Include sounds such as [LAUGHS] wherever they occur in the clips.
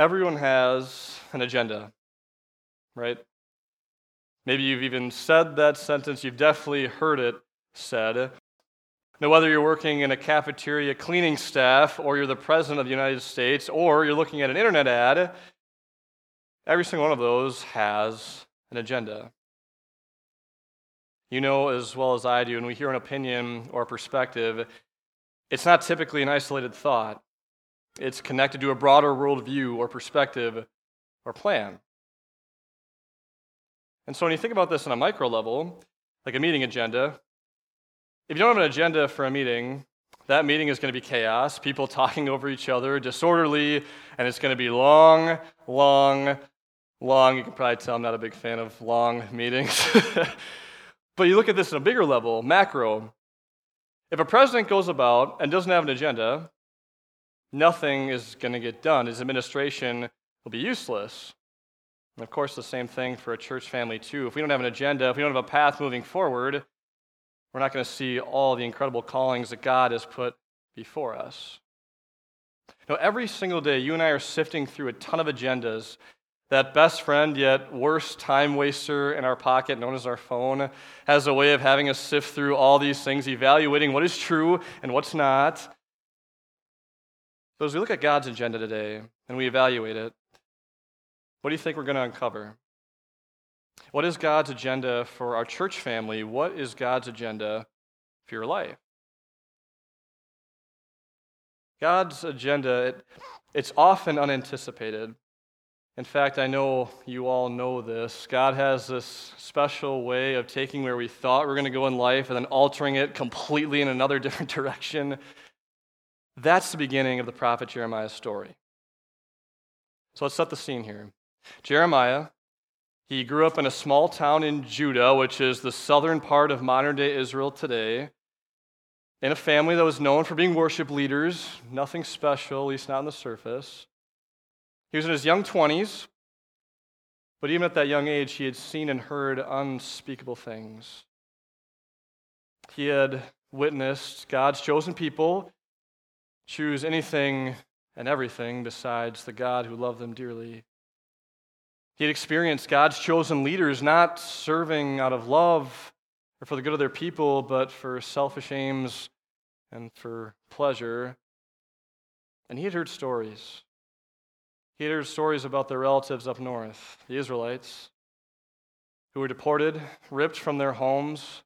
Everyone has an agenda, right? Maybe you've even said that sentence, you've definitely heard it said. Now, whether you're working in a cafeteria cleaning staff, or you're the president of the United States, or you're looking at an internet ad, every single one of those has an agenda. You know as well as I do, when we hear an opinion or a perspective, it's not typically an isolated thought. It's connected to a broader worldview or perspective or plan. And so when you think about this on a micro level, like a meeting agenda, if you don't have an agenda for a meeting, that meeting is going to be chaos, people [LAUGHS] talking over each other, disorderly, and it's going to be long, long, long. You can probably tell I'm not a big fan of long [LAUGHS] meetings. [LAUGHS] but you look at this at a bigger level, macro. If a president goes about and doesn't have an agenda, nothing is going to get done. His administration will be useless. And of course, the same thing for a church family, too. If we don't have an agenda, if we don't have a path moving forward, we're not going to see all the incredible callings that God has put before us. Know, every single day, you and I are sifting through a ton of agendas. That best friend, yet worst time waster in our pocket, known as our phone, has a way of having us sift through all these things, evaluating what is true and what's not. So, as we look at God's agenda today and we evaluate it, what do you think we're going to uncover? What is God's agenda for our church family? What is God's agenda for your life? God's agenda, it, it's often unanticipated. In fact, I know you all know this. God has this special way of taking where we thought we we're going to go in life and then altering it completely in another [LAUGHS] different direction. That's the beginning of the prophet Jeremiah's story. So let's set the scene here. Jeremiah, he grew up in a small town in Judah, which is the southern part of modern day Israel today, in a family that was known for being worship leaders, nothing special, at least not on the surface. He was in his young 20s, but even at that young age, he had seen and heard unspeakable things. He had witnessed God's chosen people choose anything and everything besides the God who loved them dearly. He had experienced God's chosen leaders not serving out of love or for the good of their people, but for selfish aims and for pleasure. And he had heard stories. He had heard stories about their relatives up north, the Israelites, who were deported, ripped from their homes,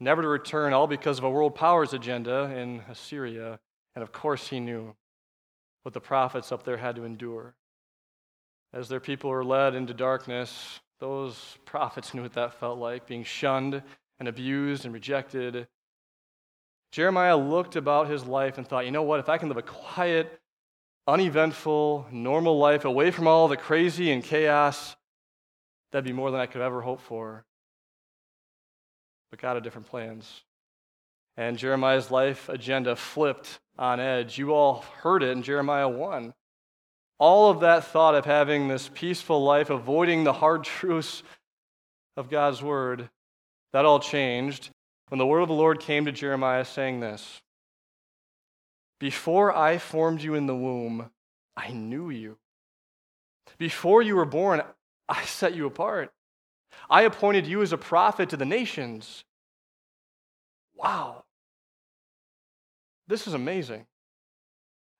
never to return, all because of a world powers agenda in Assyria and of course, he knew what the prophets up there had to endure. As their people were led into darkness, those prophets knew what that felt like being shunned and abused and rejected. Jeremiah looked about his life and thought, you know what? If I can live a quiet, uneventful, normal life away from all the crazy and chaos, that'd be more than I could ever hope for. But God had different plans. And Jeremiah's life agenda flipped on edge. You all heard it in Jeremiah 1. All of that thought of having this peaceful life, avoiding the hard [LAUGHS] truths of God's word, that all changed when the word of the Lord came to Jeremiah saying this Before I formed you in the womb, I knew you. Before you were born, I set you apart. I appointed you as a prophet to the nations. Wow. This is amazing.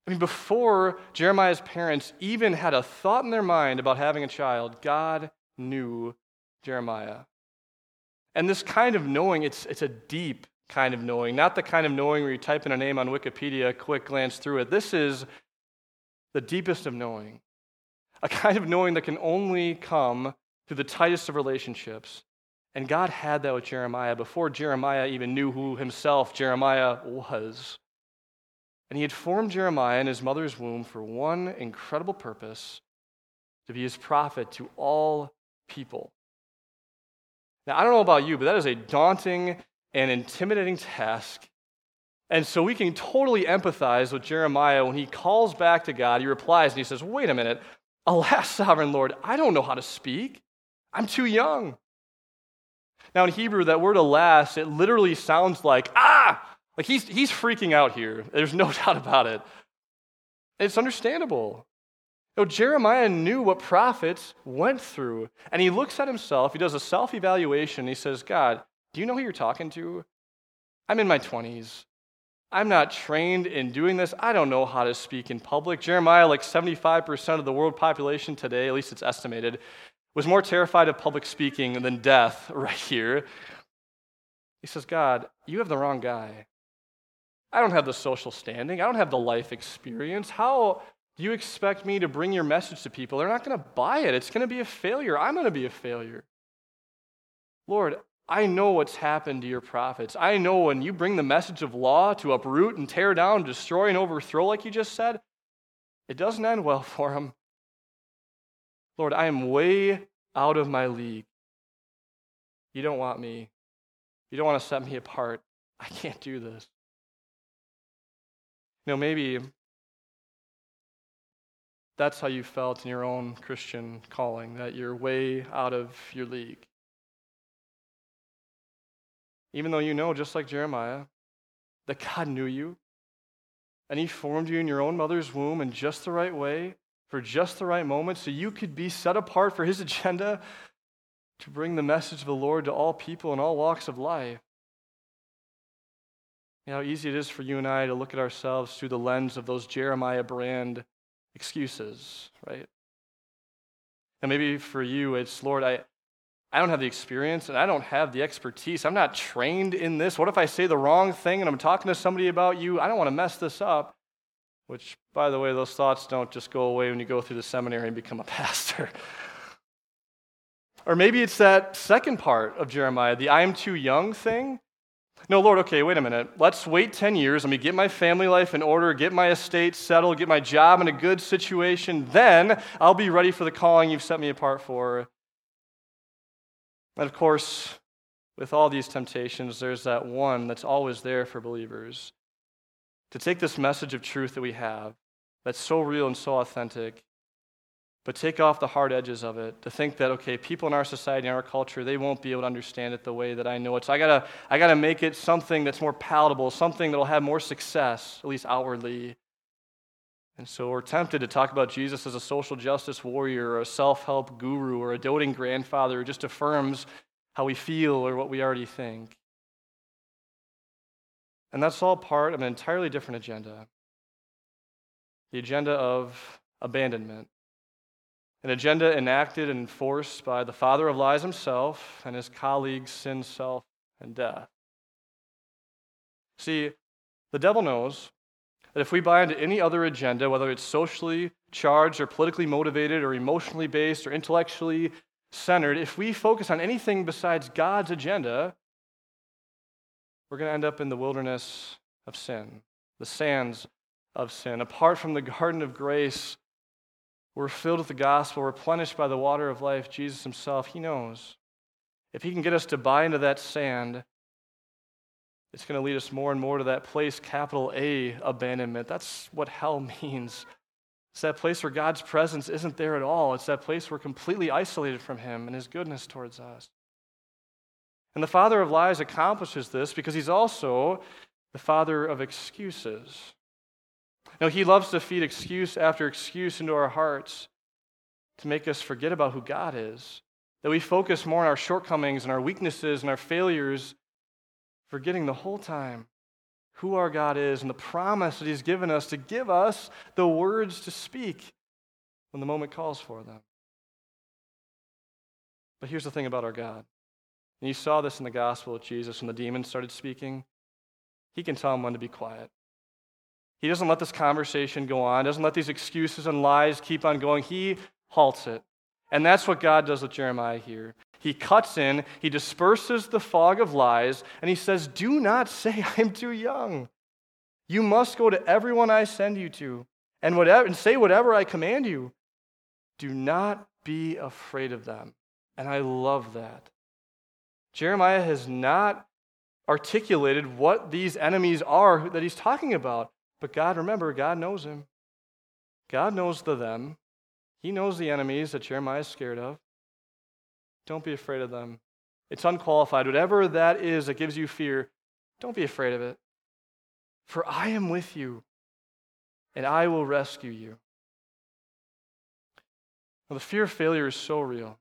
I mean, before Jeremiah's parents even had a thought in their mind about having a child, God knew Jeremiah. And this kind of knowing, it's, it's a deep kind of knowing, not the kind of knowing where you type in a name on Wikipedia, quick glance through it. This is the deepest of knowing, a kind of knowing that can only come through the tightest of relationships. And God had that with Jeremiah before Jeremiah even knew who himself Jeremiah was. And he had formed Jeremiah in his mother's womb for one incredible purpose to be his prophet to all people. Now, I don't know about you, but that is a daunting and intimidating task. And so we can totally empathize with Jeremiah when he calls back to God. He replies and he says, Wait a minute. Alas, sovereign Lord, I don't know how to speak. I'm too young. Now, in Hebrew, that word alas, it literally sounds like, ah, like he's, he's freaking out here. There's no [LAUGHS] doubt about it. It's understandable. No, Jeremiah knew what prophets went through. And he looks at himself, he does a self evaluation, he says, God, do you know who you're talking to? I'm in my 20s. I'm not trained in doing this. I don't know how to speak in public. Jeremiah, like 75% of the world population today, at least it's estimated, was more terrified of public speaking than death [LAUGHS] right here. He says, God, you have the wrong guy. I don't have the social standing. I don't have the life experience. How do you expect me to bring your message to people? They're not going to buy it. It's going to be a failure. I'm going to be a failure. Lord, I know what's happened to your prophets. I know when you bring the message of law to uproot and tear down, destroy and overthrow, like you just said, it doesn't end well [LAUGHS] for them. Lord, I am way out of my league. You don't want me. You don't want to set me apart. I can't do this. You know, maybe that's how you felt in your own Christian calling, that you're way out of your league. Even though you know, just like Jeremiah, that God knew you and He formed you in your own mother's womb in just the right way, for just the right moment, so you could be set apart for His agenda to bring the message of the Lord to all people in all walks of life. You know how easy it is for you and I to look at ourselves through the lens of those Jeremiah brand excuses, right? And maybe for you, it's, Lord, I, I don't have the experience and I don't have the expertise. I'm not trained in this. What if I say the wrong thing and I'm talking to somebody about you? I don't want to mess this up. Which, by the way, those thoughts don't just go away when you go through the seminary and become a [LAUGHS] pastor. or maybe it's that second part of Jeremiah, the I'm too young thing. No, Lord, okay, wait a minute. Let's wait 10 years. Let me get my family life in order, get my estate settled, get my job in a good situation. Then I'll be ready for the calling you've set me apart for. And of course, with all these temptations, there's that one that's always there for believers to take this message of truth that we have, that's so real and so authentic, but take off the hard edges of it to think that okay people in our society in our culture they won't be able to understand it the way that i know it so i gotta i gotta make it something that's more palatable something that'll have more success at least outwardly and so we're tempted to talk about Jesus as a social justice warrior or a self help guru or a doting grandfather who just affirms how we feel or what we already think. And that's all part of an entirely different agenda the agenda of abandonment. An agenda enacted and enforced by the father of lies himself and his colleagues, sin, self, and death. See, the devil knows that if we buy into any other agenda, whether it's socially charged or politically motivated or emotionally based or intellectually centered, if we focus on anything besides God's agenda, we're going to end up in the wilderness of sin, the sands of sin. Apart from the garden of grace, we're filled with the gospel, replenished by the water of life, Jesus himself, he knows. If he can get us to buy into that sand, it's going to lead us more and more to that place, capital A, abandonment. That's what hell [LAUGHS] means. It's that place where God's presence isn't there at all. It's that place where we're completely isolated from Him and His goodness towards us. And the father of lies accomplishes this because he's also the father of excuses. Now, he loves to feed excuse after excuse into our hearts to make us forget about who God is. That we focus more on our shortcomings and our weaknesses and our failures forgetting the whole time who our God is and the promise that He's given us to give us the words to speak when the moment calls for them. But here's the thing about our God. And you saw this in the gospel of Jesus when the demons started speaking. He can tell them when to be quiet. He doesn't let this conversation go on, doesn't let these excuses and lies keep on going. He halts it. And that's what God does with Jeremiah here. He cuts in, he disperses the fog of lies, and he says, Do not say [LAUGHS] I'm too young. You must go to everyone I send you to and, whatever, and say whatever I command you. Do not be afraid of them. And I love that. Jeremiah has not articulated what these enemies are that he's talking about. But God, remember, God knows him. God knows the them. He knows the enemies that Jeremiah is scared of. Don't be afraid of them. It's unqualified. Whatever that is that gives you fear, don't be afraid of it. For I am with you, and I will rescue you. Now, the fear of failure is so real.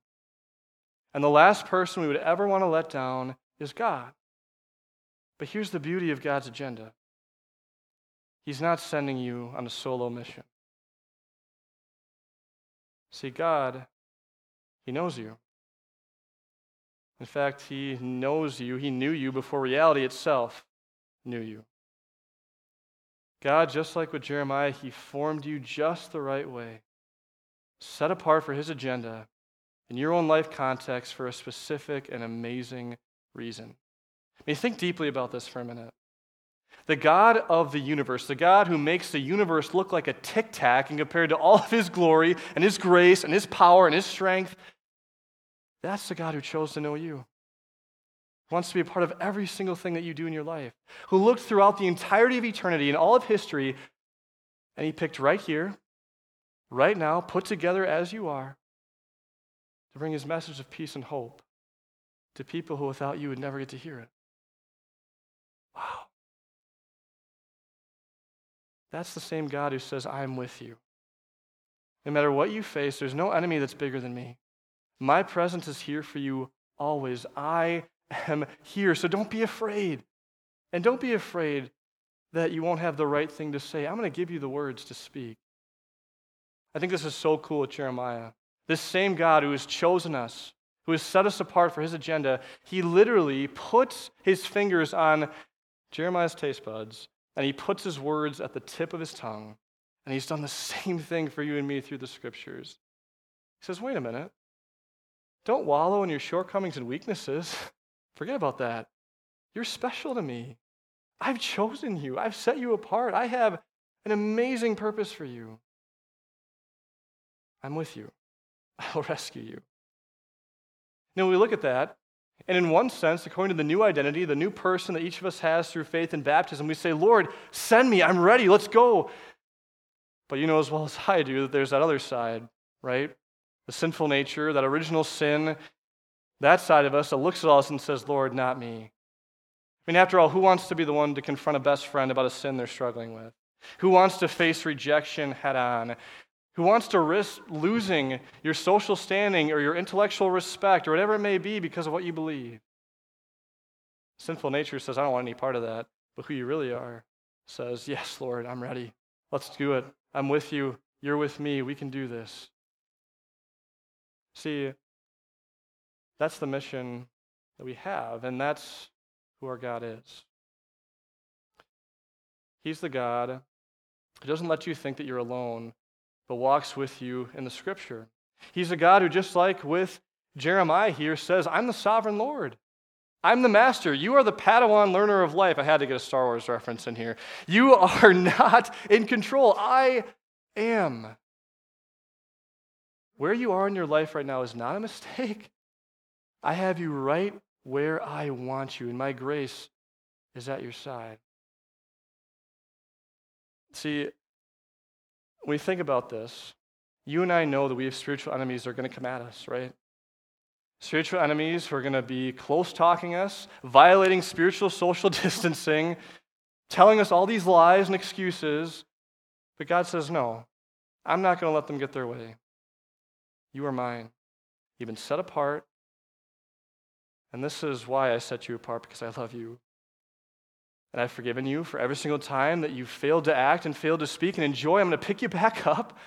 And the last person we would ever want to let down is God. But here's the beauty of God's agenda He's not sending you on a solo mission. See, God, He knows you. In fact, He knows you. He knew you before reality itself knew you. God, just like with Jeremiah, He formed you just the right way, set apart for His agenda in your own life context for a specific and amazing reason. I mean, think deeply about this for a minute. The God of the universe, the God who makes the universe look like a tic tac and compared to all of his glory and his grace and his power and his strength, that's the God who chose to know you. Wants to be a part of every single thing that you do in your life. Who looked throughout the entirety of eternity and all of history, and he picked right here, right now, put together as you are, to bring his message of peace and hope to people who without you would never get to hear it. Wow. That's the same God who says, I am with you. No matter what you face, there's no enemy that's bigger than me. My presence is here for you always. I am here. So don't be afraid. And don't be afraid that you won't have the right thing to say. I'm going to give you the words to speak. I think this is so cool with Jeremiah. This same God who has chosen us, who has set us apart for his agenda, he literally puts his fingers on Jeremiah's taste buds and he puts his words at the tip of his tongue. And he's done the [LAUGHS] same thing for you and me through the scriptures. He says, wait a minute. Don't wallow in your shortcomings and weaknesses. [LAUGHS] Forget about that. You're special to me. I've chosen you, I've set you apart. I have an amazing purpose for you. I'm with you. [LAUGHS] I'll rescue you. Now, we look at that, and in one sense, according to the new identity, the new person that each of us has through faith and baptism, we say, Lord, send me, I'm ready, let's go. But you know as well as [LAUGHS] I do that there's that other side, right? The sinful nature, that original sin, that side of us that looks at us and says, Lord, not me. I mean, after all, who wants to be the one to confront a best friend about a sin they're struggling with? Who wants to face rejection head on? Who wants to risk losing your social standing or your intellectual respect or whatever it may be because of what you believe. Sinful nature says, I don't want any part of that. But who you really are says, Yes, Lord, I'm ready. Let's do it. I'm with you. You're with me. We can do this. See, that's the mission that we have, and that's who our God is. He's the God who doesn't let you think that you're alone, but walks with you in the scripture. He's a God who, just like with Jeremiah here, says, I'm the sovereign Lord. I'm the master. You are the Padawan learner of life. I had to get a Star Wars reference in here. You [LAUGHS] are not in control. I am. Where you are in your life right now is not a mistake. I have you right where I want you, and my grace is at your side. See, when we think about this, you and I know that we have spiritual enemies that are going to come at us, right? Spiritual enemies who are going to be close talking us, violating spiritual social [LAUGHS] distancing, telling us all these lies and excuses. But God says, no, I'm not going to let them get their way. You are mine. You've been set apart. And this is why I set you apart, because I love you. And I've forgiven you for every single time that you failed to act and failed to speak and enjoy. I'm going to pick you [LAUGHS] back up.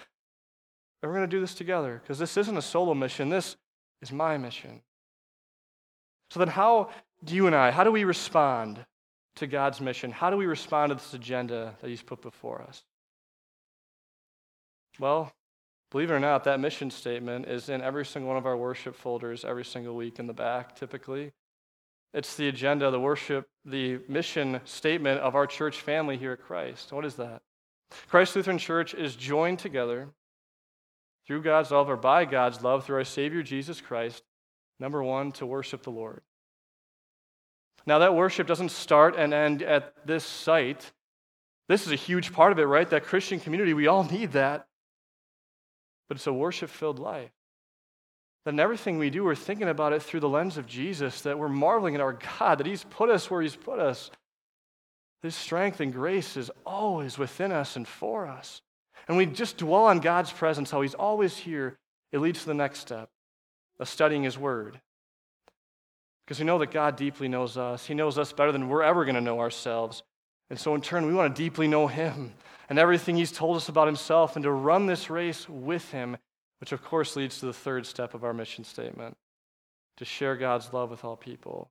And we're going to do this together because this isn't a solo mission. This is my mission. So then, how do you and I, how do we respond to God's mission? How do we respond to this agenda that He's put before us? Well, believe it or not, that mission statement is in every single one of our worship folders every single week in the back, typically. It's the agenda, the worship, the mission statement of our church family here at Christ. What is that? Christ Lutheran Church is joined together through God's love or by God's love through our Savior Jesus Christ, number one, to worship the Lord. Now, that worship doesn't start and end at this site. This is a huge part of it, right? That Christian community, we all need that. But it's a worship filled life. That in everything we do, we're thinking about it through the lens of Jesus, that we're marveling at our God, that He's put us where He's put us. His strength and grace is always within us and for us. And we just dwell on God's presence, how He's always here it leads to the next step of studying His Word. Because we know that God deeply knows us. He knows us better than we're ever going to know ourselves. And so, in turn, we want to deeply know Him and everything He's told us about Himself and to run this race with Him, which, of course, leads to the third step of our mission statement to share God's love with all people.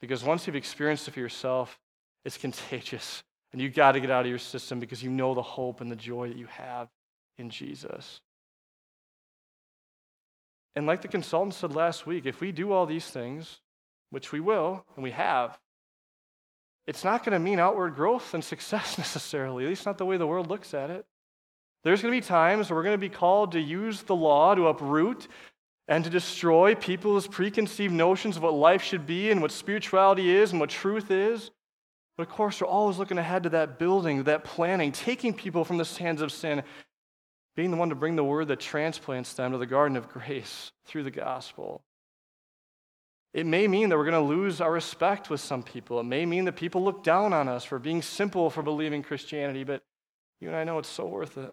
Because once you've experienced it for yourself, it's contagious. And you've got to get out of your system because you know the hope and the joy that you have in Jesus. And like the consultant said last week, if we do all these things, which we will, and we have, it's not going to mean outward growth and [LAUGHS] success necessarily, at least not the way the world looks at it. There's going to be times where we're going to be called to use the law to uproot and to destroy people's preconceived notions of what life should be and what spirituality is and what truth is. But of course, we're always looking ahead to that building, that planning, taking people from the sands of sin, being the one to bring the word that transplants them to the garden of grace through the gospel. It may mean that we're going to lose our respect with some people. It may mean that people look down on us for being simple for believing Christianity, but you and I know it's so worth it.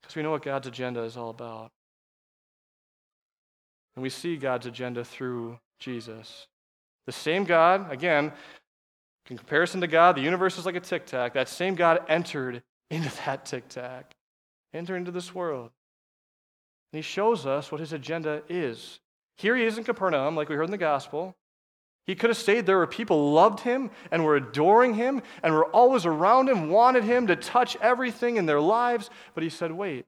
Because we know what God's agenda is all about. And we see God's agenda through Jesus. The same God, again, in comparison to God, the universe is like a tic tac. That same God entered [LAUGHS] into that tic tac, entered into this world. And he shows us what his agenda is. Here he is in Capernaum, like we heard in the gospel. He could have stayed there where people loved him and were adoring him and were always around him, wanted him to touch everything in their lives. But he said, Wait,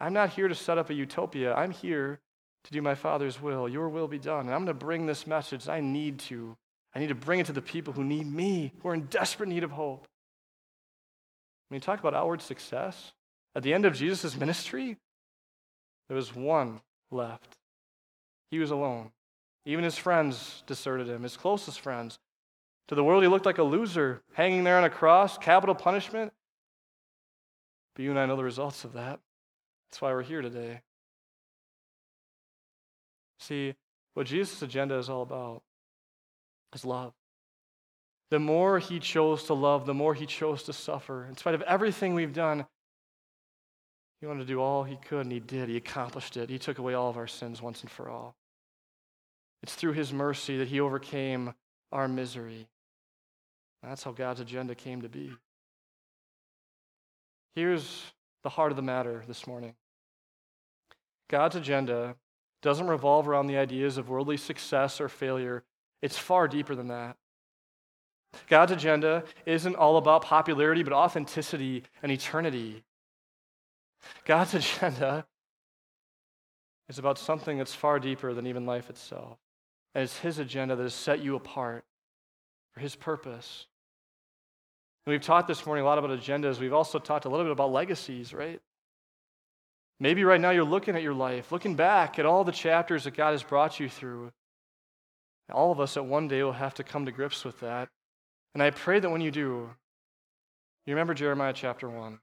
I'm not here to set up a utopia. I'm here to do my Father's will. Your will be done. And I'm going to bring this message. I need to. I need to bring it to the people who need me, who are in desperate need of hope. When you talk about outward success, at the end of Jesus' ministry, there was one left. He was alone. Even his friends deserted him, his closest friends. To the world, he looked like a loser, hanging there on a cross, capital punishment. But you and I know the results of that. That's why we're here today. See, what Jesus' agenda is all about is love. The more he chose to love, the more he chose to suffer. In spite of everything we've done, he wanted to do all he could, and he did. He accomplished it. He took away all of our sins once and for all. It's through his mercy that he overcame our misery. That's how God's agenda came to be. Here's the heart of the matter this morning God's agenda doesn't revolve around the ideas of worldly success or failure. It's far deeper than that. God's agenda isn't all about popularity, but authenticity and eternity. God's [LAUGHS] agenda is about something that's far deeper than even life itself. And it's His agenda that has set you apart for His purpose. And we've taught this morning a lot about agendas. We've also talked a little bit about legacies, right? Maybe right now you're looking at your life, looking back at all the chapters that God has brought you through. All of us at one day will have to come to grips with that. And I pray that when you do, you remember Jeremiah chapter 1.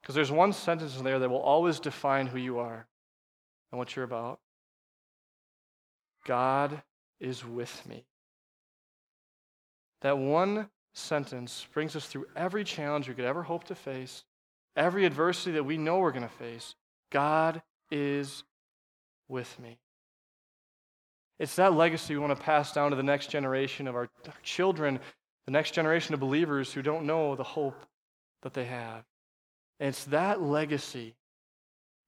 Because there's one sentence in there that will always define who you are and what you're about. God is with me. That one sentence brings us through every challenge we could ever hope to face every adversity that we know we're going to face, God is with me. It's that legacy we want to pass down to the next generation of our, children, the next generation of believers who don't know the hope that they have. And it's that legacy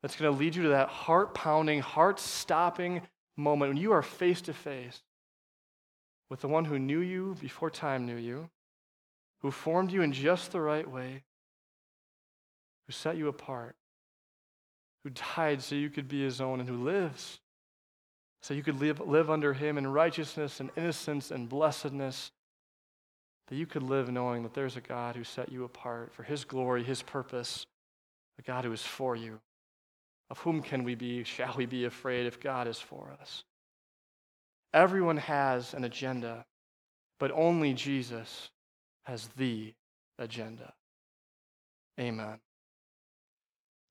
that's going to lead you to that heart pounding, heart stopping moment when you are face to face with the one who knew you before time knew you, who formed you in just the right way, who set you apart, who died so you could be his own, and who lives so you could live, live under him in righteousness and innocence and blessedness, that you could live knowing that there's a God who set you apart for his glory, his purpose, a God who is for you. Of whom can we be, shall we be afraid if God is for us? Everyone has an agenda, but only Jesus has the agenda. Amen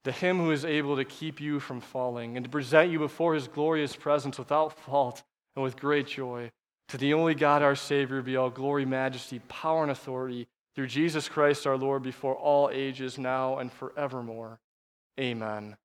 to him who is able to keep you from falling and to present you before his glorious presence without fault and with great joy. To the only God, our Savior, be all glory, majesty, power, and authority through Jesus Christ our Lord before all ages, now and forevermore. Amen.